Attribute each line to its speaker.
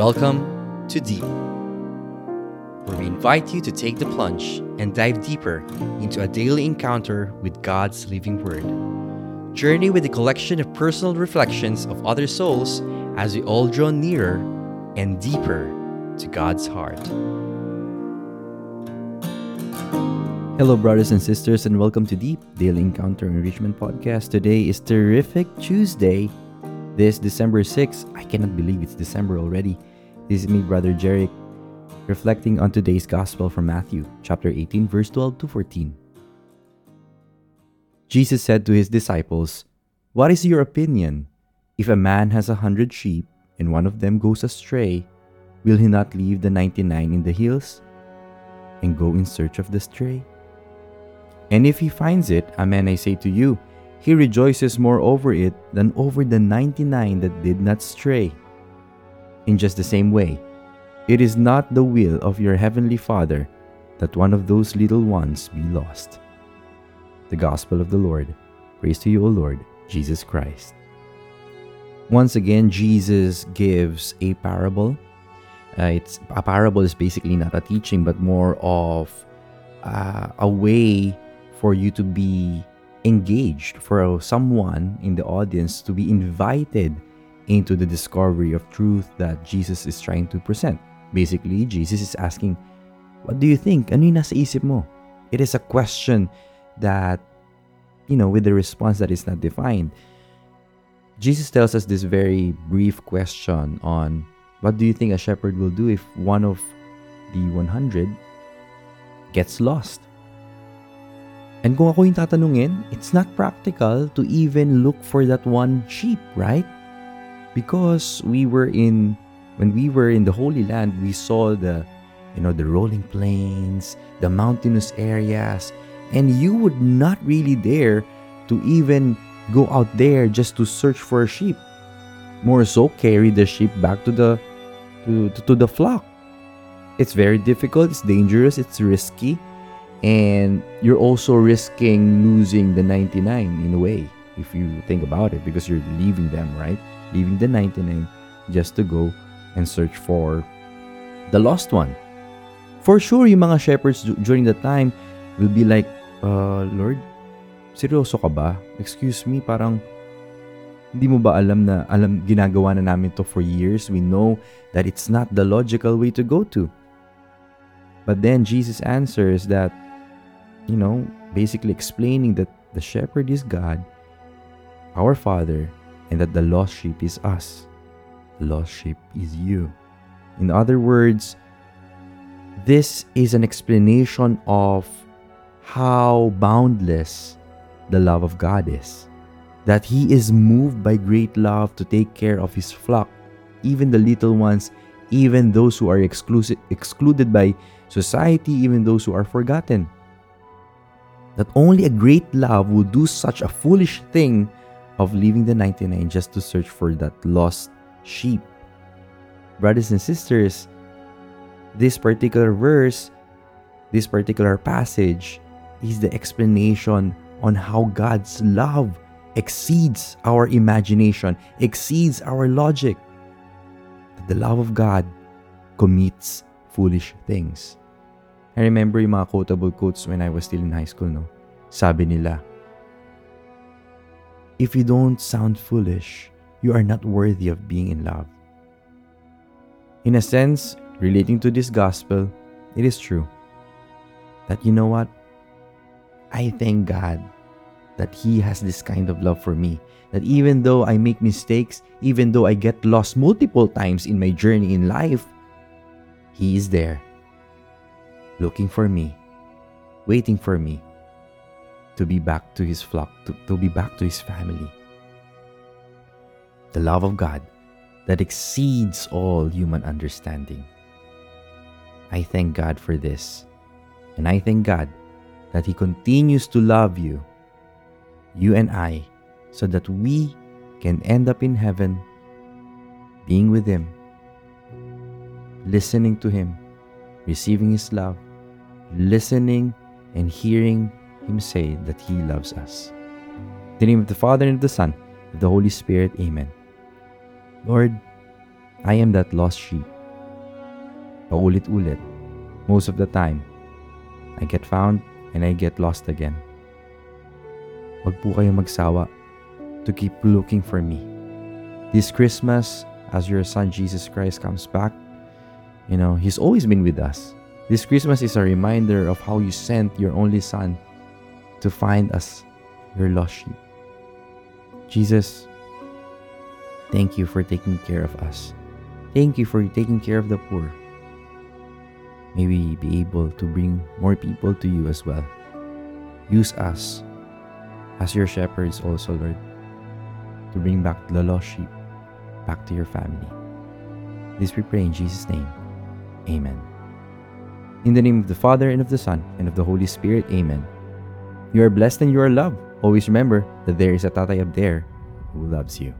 Speaker 1: Welcome to Deep, where we invite you to take the plunge and dive deeper into a daily encounter with God's living Word. Journey with a collection of personal reflections of other souls as we all draw nearer and deeper to God's heart.
Speaker 2: Hello, brothers and sisters, and welcome to Deep Daily Encounter Enrichment Podcast. Today is Terrific Tuesday, this December 6th. I cannot believe it's December already. This is me, Brother Jarek, reflecting on today's Gospel from Matthew, chapter 18, verse 12 to 14. Jesus said to his disciples, What is your opinion? If a man has a hundred sheep and one of them goes astray, will he not leave the ninety nine in the hills and go in search of the stray? And if he finds it, amen, I say to you, he rejoices more over it than over the 99 that did not stray. In just the same way, it is not the will of your heavenly Father that one of those little ones be lost. The Gospel of the Lord. Praise to you, O Lord, Jesus Christ. Once again, Jesus gives a parable. Uh, it's a parable is basically not a teaching, but more of uh, a way for you to be engaged, for someone in the audience to be invited into the discovery of truth that Jesus is trying to present. Basically, Jesus is asking, What do you think? Ano yung nasa isip mo? It is a question that, you know, with the response that is not defined. Jesus tells us this very brief question on what do you think a shepherd will do if one of the 100 gets lost? And kung ako yung tatanungin, it's not practical to even look for that one sheep, right? Because we were in when we were in the Holy Land, we saw the you know the rolling plains, the mountainous areas, and you would not really dare to even go out there just to search for a sheep. More so carry the sheep back to the to, to, to the flock. It's very difficult, it's dangerous, it's risky and you're also risking losing the 99 in a way if you think about it because you're leaving them right? Leaving the 99 just to go and search for the lost one. For sure yung mga shepherds during that time will be like uh, Lord seryoso ka ba? Excuse me parang hindi mo ba alam na alam ginagawa na namin to for years? We know that it's not the logical way to go to. But then Jesus answers that you know, basically explaining that the shepherd is God, our Father, and that the lost sheep is us. The lost sheep is you. In other words, this is an explanation of how boundless the love of God is. That He is moved by great love to take care of His flock, even the little ones, even those who are exclusive, excluded by society, even those who are forgotten that only a great love would do such a foolish thing of leaving the 99 just to search for that lost sheep. Brothers and sisters, this particular verse, this particular passage is the explanation on how God's love exceeds our imagination, exceeds our logic. That the love of God commits foolish things. I remember yung mga quotable quotes when I was still in high school, no? Sabi nila, If you don't sound foolish, you are not worthy of being in love. In a sense, relating to this gospel, it is true that you know what? I thank God that He has this kind of love for me. That even though I make mistakes, even though I get lost multiple times in my journey in life, He is there looking for me, waiting for me to be back to his flock, to, to be back to his family. The love of God that exceeds all human understanding. I thank God for this. And I thank God that He continues to love you, you and I, so that we can end up in heaven being with Him, listening to Him, receiving His love, listening and hearing Him say that He loves us. In the name of the Father and of the Son, and of the Holy Spirit, Amen. Lord, I am that lost sheep. paulit-ulit, most of the time, I get found and I get lost again. Huwag po kayo magsawa to keep looking for me. This Christmas, as your son Jesus Christ comes back, you know, He's always been with us. This Christmas is a reminder of how you sent your only Son to find us, your lost sheep. Jesus, thank you for taking care of us. Thank you for taking care of the poor. May we be able to bring more people to you as well. Use us as your shepherds also, Lord, to bring back the lost sheep back to your family. This we pray in Jesus' name. Amen. In the name of the Father, and of the Son, and of the Holy Spirit, Amen. You are blessed and you are loved. Always remember that there is a tatay up there who loves you.